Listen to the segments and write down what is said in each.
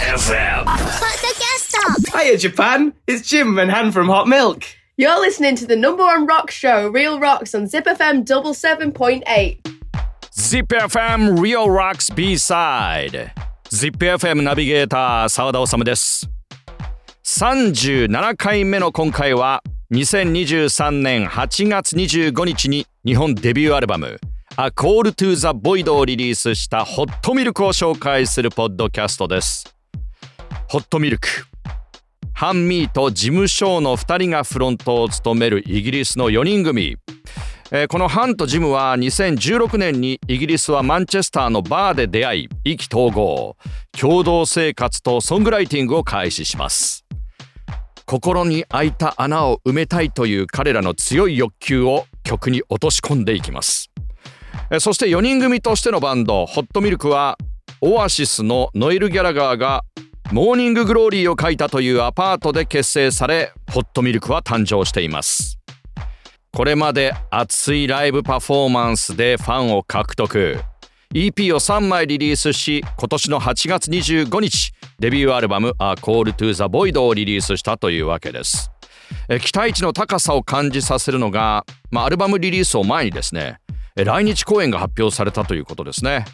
FM. Hiya, Japan. It's Jim and Han from Hot Milk. You're listening to the number one rock show, Real Rocks, on Zip FM double seven point eight. ZIPFM Real Rocks B-Side ZIPFM ナビゲーター澤田治です37回目の今回は2023年8月25日に日本デビューアルバム「A Call to the Void」をリリースしたホットミルクを紹介するポッドキャストですホットミルク。ハンミーと事務所の2人がフロントを務めるイギリスの4人組。えーこのハンとジムは2016年にイギリスはマンチェスターのバーで出会い意気投合共同生活とソングライティングを開始します。心に開いた穴を埋めたいという彼らの強い欲求を曲に落とし込んでいきます。そして4人組としてのバンドホットミルクはオアシスのノエル・ギャラガーが Morning Glory を書いたというアパートで結成され Hot Milk は誕生しています。これまで熱いライブパフォーマンスでファンを獲得。EP を3枚リリースし今年の8月25日デビューアルバム「A Call to the Void」をリリースしたというわけです。期待値の高さを感じさせるのが、まあ、アルバムリリースを前にですね来日公演が発表されたということですね。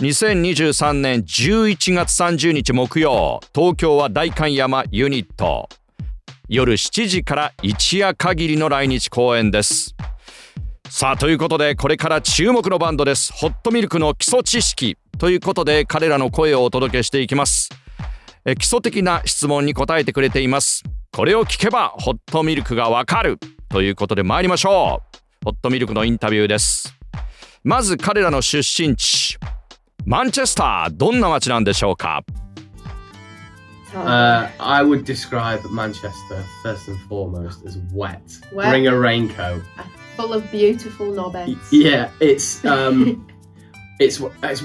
2023年11月30日木曜東京は代官山ユニット。夜7時から一夜限りの来日公演です。さあということでこれから注目のバンドです。ホットミルクの基礎知識。ということで彼らの声をお届けしていきます。え基礎的な質問に答えてくれています。これを聞けばホットミルクがわかる。ということで参りましょう。ホットミルクのインタビューです。まず彼らの出身地。マンチェスターどんな街なんでしょうか Uh, I would describe Manchester first and foremost as wet. Wet. Bring a raincoat. Full of beautiful Y- knobheads. Yeah, it's um, it's it's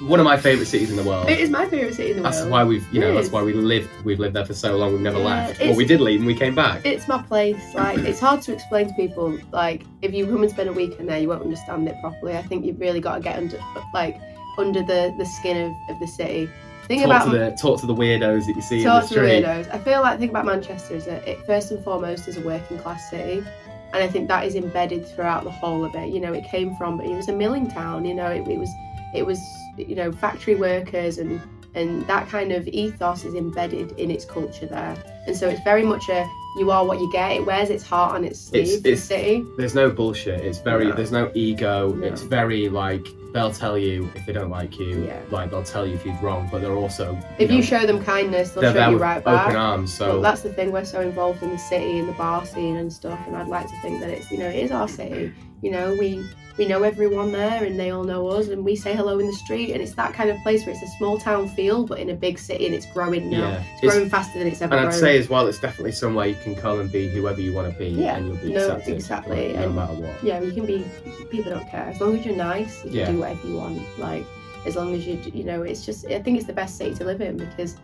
one of my favorite cities in the world. It is my favourite city in the That's world. why we've you know It that's is. why we lived we've lived there for so long. We've never Yeah, left. it's- Well, we did leave and we came back. It's my place. Like it's hard to explain to people. Like if you come and spend a weekend there, you won't understand it properly. I think you've really got to get under, like, under the the skin of, of the city. Think talk about to the talk to the weirdos that you see talk in to the the weirdos. I feel like think about Manchester is that it first and foremost is a working class city, and I think that is embedded throughout the whole of it. You know, it came from it was a milling town. You know, it, it was it was you know factory workers and and that kind of ethos is embedded in its culture there. And so it's very much a you are what you get. It wears its heart on its sleeve. It's- the it's- city. There's no bullshit. It's very No. there's no ego. No. It's very like they'll tell you if they don't like you. Yeah. Like they'll tell you if you're wrong, but they're also If know, you show them kindness, they'll show you right back. open arms. So But that's the thing, we're so involved in the city and the bar scene and stuff, and I'd like to think that it's, you know, it is our city. You know, we we know everyone there and they all know us, and we say hello in the street, and it's that kind of place where it's a small town feel, but in a big city, and it's growing now. Yeah. It's It's- growing faster than it's ever and I'd grown. say as well, it's definitely somewhere you can come and be whoever you want to be, Yeah. and you'll be No, accepted. exactly, like, no and- matter what. yeah, you can be. People don't care as long as you're nice. You can Yeah. do whatever you want. Like as long as you, you know, it's just. I think it's the best city to live in because,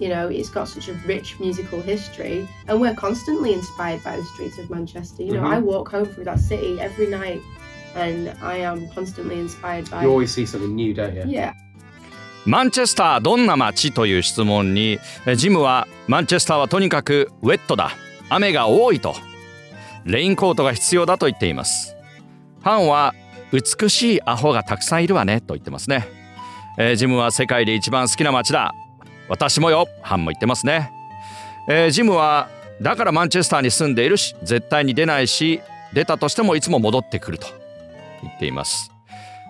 you know, it's got such a rich musical history, and we're constantly inspired by the streets of Manchester. You know, Mhm. I walk home through that city every night, and I am constantly inspired by. You always see something new, don't you? yeah, マンチェスターどんな街という質問にえジムはマンチェスターはとにかくウェットだ。雨が多いと。レインコートが必要だと言っています。ファンは美しいアホがたくさんいるわねと言ってますね、えージムは世界で一番好きな街だ。私もよ。ハンも言ってますね、えージムはだからマンチェスターに住んでいるし絶対に出ないし出たとしてもいつも戻ってくると言っています。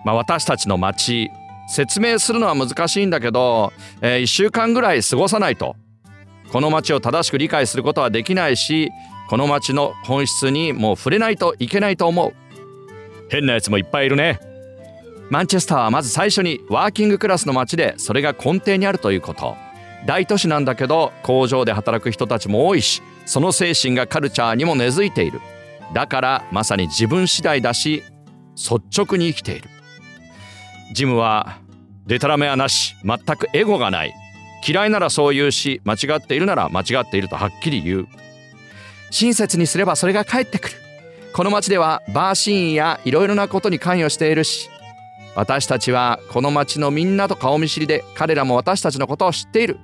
まあ私たちの街説明するのは難しいんだけど、え1週間ぐらい過ごさないと。この街を正しく理解することはできないしこの街の本質にもう触れないといけないと思う。変なやつもいっぱいいるね。マンチェスターはまず最初にワーキングクラスの街でそれが根底にあるということ。大都市なんだけど工場で働く人たちも多いしその精神がカルチャーにも根付いている。だからまさに自分次第だし率直に生きている。ジムはデタラメはなし全くエゴがない。嫌いならそう言うし間違っているなら間違っているとはっきり言う。親切にすればそれが返ってくる。この街ではバーシーンやいろいろなことに関与しているし私たちはこの街のみんなと顔見知りで彼らも私たちのことを知っている。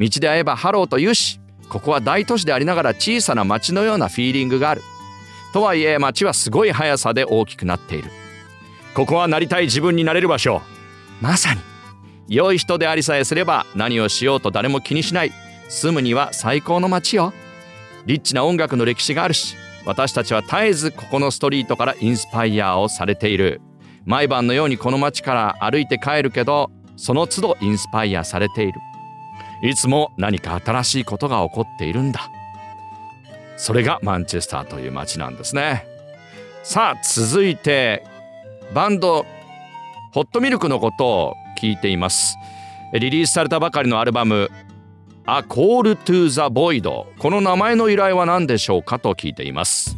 道で会えばハローと言うしここは大都市でありながら小さな町のようなフィーリングがある。とはいえ町はすごい速さで大きくなっている。ここはなりたい自分になれる場所。まさに良い人でありさえすれば何をしようと誰も気にしない。住むには最高の街よ。リッチな音楽の歴史があるし私たちは絶えずここのストリートからインスパイアをされている。毎晩のようにこの街から歩いて帰るけどその都度インスパイアされている。いつも何か新しいことが起こっているんだ。それがマンチェスターという街なんですねさあ続いてバンドホットミルクのことを聞いていますリリースされたばかりのアルバム「A Call to the Void」この名前の由来は何でしょうかと聞いています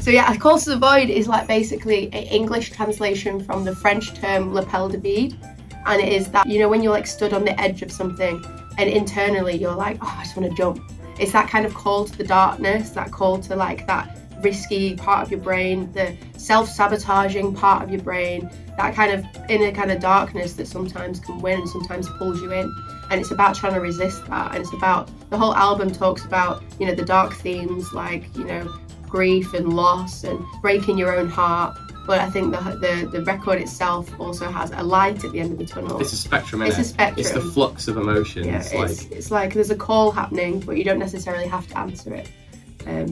So yeah, A Call to the Void is like basically an English translation from the French term lapel de vide. And it is that, you know, when you're like stood on the edge of something and internally you're like, oh, I just want to jump. It's that kind of call to the darkness, that call to like that risky part of your brain, the self-sabotaging part of your brain, that kind of inner kind of darkness that sometimes can win and sometimes pulls you in. And it's about trying to resist that. And it's about the whole album talks about, you know, the dark themes like, you know, grief and loss and breaking your own heart. But I think the, the, the record itself also has a light at the end of the tunnel. It's a spectrum, It's innit? a spectrum. It's the flux of emotions. yeah, like it's, it's like there's a call happening, but you don't necessarily have to answer it. Um,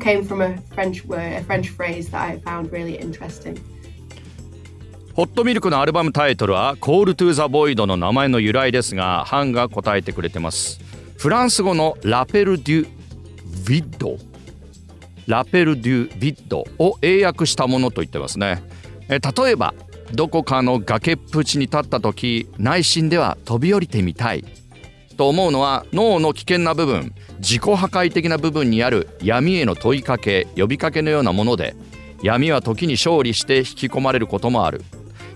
came from a French word, a French phrase that I found really interesting. ホットミルクのアルバムタイトルは「Call to the Void」の名前の由来ですがハンが答えてくれてますフランス語のラペル・デュ・ヴィッドラペル・デュ・ヴィッドを英訳したものと言ってますね。え例えばどこかの崖っぷちに立った時内心では飛び降りてみたい。と思うのは脳の危険な部分自己破壊的な部分にある闇への問いかけ呼びかけのようなもので闇は時に勝利して引き込まれることもある。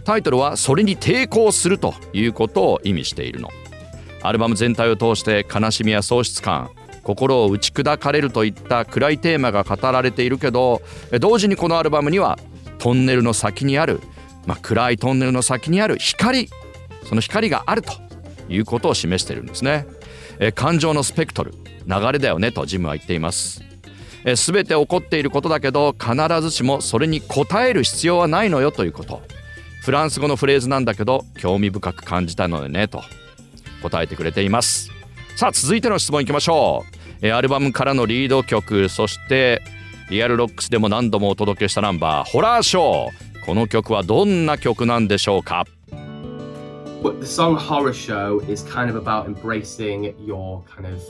タイトルはそれに抵抗するということを意味しているの。アルバム全体を通して悲しみや喪失感心を打ち砕かれるといった暗いテーマが語られているけど同時にこのアルバムにはトンネルの先にある、まあ、暗いトンネルの先にある光その光があるということを示しているんですね。え感情のスペクトル流れだよねとジムは言っています。え全て起こっていることだけど必ずしもそれに応える必要はないのよということ。フランス語のフレーズなんだけど興味深く感じたのでねと答えてくれています。さあ続いての質問いきましょうえアルバムからのリード曲そして REAL ROCKS でも何度もお届けしたナンバー Horror Show この曲はどんな曲なんでしょうか But the song Horror Show is kind of about embracing your kind of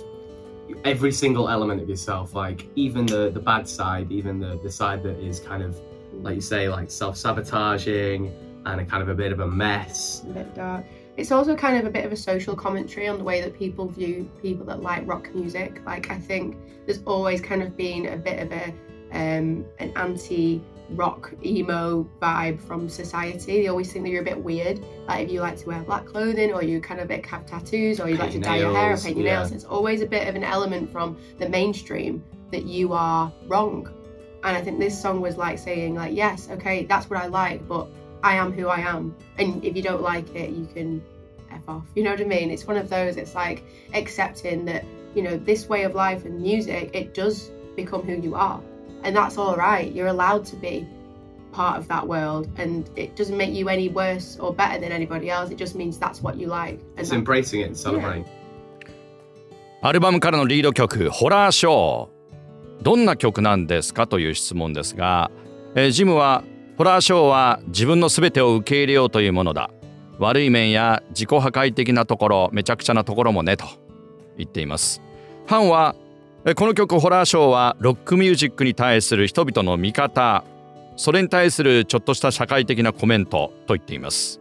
every single element of yourself, like even the the bad side, even the the side that is kind of like you say, like self-sabotaging and a kind of a bit of a mess. a bit dark. It's also kind of a bit of a social commentary on the way that people view people that like rock music. Like I think there's always kind of been a bit of a um, an anti-rock emo vibe from society. They always think that you're a bit weird. Like if you like to wear black clothing, or you kind of like have tattoos, or you like to Paint dye your hair or paint your yeah. nails. It's always a bit of an element from the mainstream that you are wrong. And I think this song was like saying like, yes, okay, that's what I like, but I am who I am. And if you don't like it, you can F off. You know what I mean? It's one of those, it's like accepting that, you know, this way of life and music, it does become who you are. And that's all right. You're allowed to be part of that world. And it doesn't make you any worse or better than anybody else. It just means that's what you like. And It's that- embracing it and celebrating. アルバムからのリード曲「ホラーショー」どんな曲なんですかという質問ですが、えージムは ホラーショーは自分の全てを受け入れようというものだ。悪い面や自己破壊的なところめちゃくちゃなところもねと言っています。ハンはえこの曲「ホラーショー」はロックミュージックに対する人々の見方それに対するちょっとした社会的なコメントと言っています。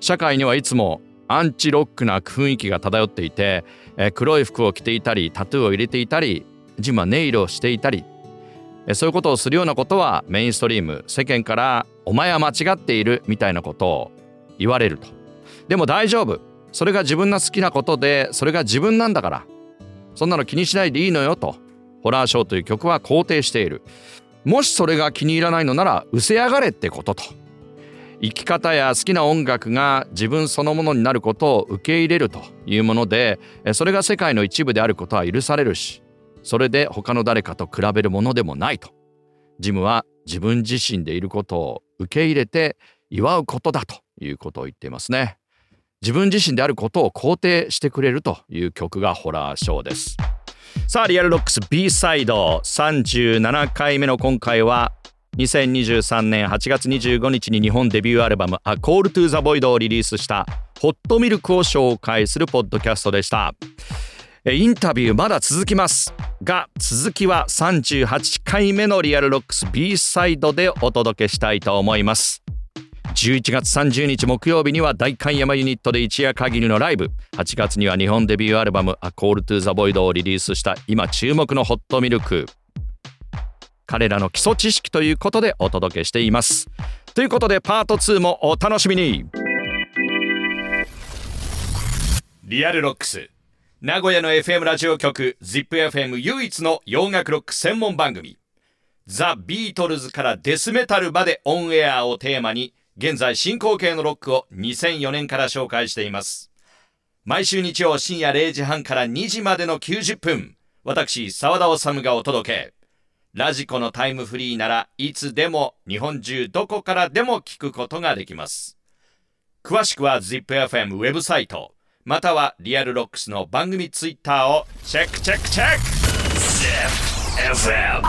社会にはいつもアンチロックな雰囲気が漂っていてえ黒い服を着ていたりタトゥーを入れていたりジムはネイルをしていたりそういうことをするようなことはメインストリーム世間から「お前は間違っている」みたいなことを言われると。でも大丈夫。それが自分の好きなことでそれが自分なんだから。そんなの気にしないでいいのよと。ホラーショーという曲は肯定している。もしそれが気に入らないのならうせやがれってことと。生き方や好きな音楽が自分そのものになることを受け入れるというものでそれが世界の一部であることは許されるし。それで他の誰かと比べるものでもないと。ジムは自分自身でいることを受け入れて祝うことだということを言っていますね。自分自身であることを肯定してくれるという曲が Horror Show です。さあリアルロックス B サイド37回目の今回は2023年8月25日に日本デビューアルバム「A Call to the Void」をリリースした Hot Milk を紹介するポッドキャストでした。インタビューまだ続きます。が続きは38回目のリアルロックス B サイドでお届けしたいと思います。11月30日木曜日には代官山 UNIT で一夜限りのライブ。8月には日本デビューアルバム「A Call to the Void」をリリースした今注目の Hot Milk。彼らの基礎知識ということでお届けしています。ということでパート2もお楽しみに。 REAL ROCKS。名古屋の FM ラジオ局 ZIPFM 唯一の洋楽ロック専門番組。ザ・ビートルズからデスメタルまでオンエアをテーマに現在進行形のロックを2004年から紹介しています。毎週日曜深夜0時半から2時までの90分私澤田修がお届け。ラジコのタイムフリーならいつでも日本中どこからでも聞くことができます。詳しくは ZIPFM ウェブサイト。または REAL ROCKS の番組ツイッターをチェックチェックチェック。ZIPFM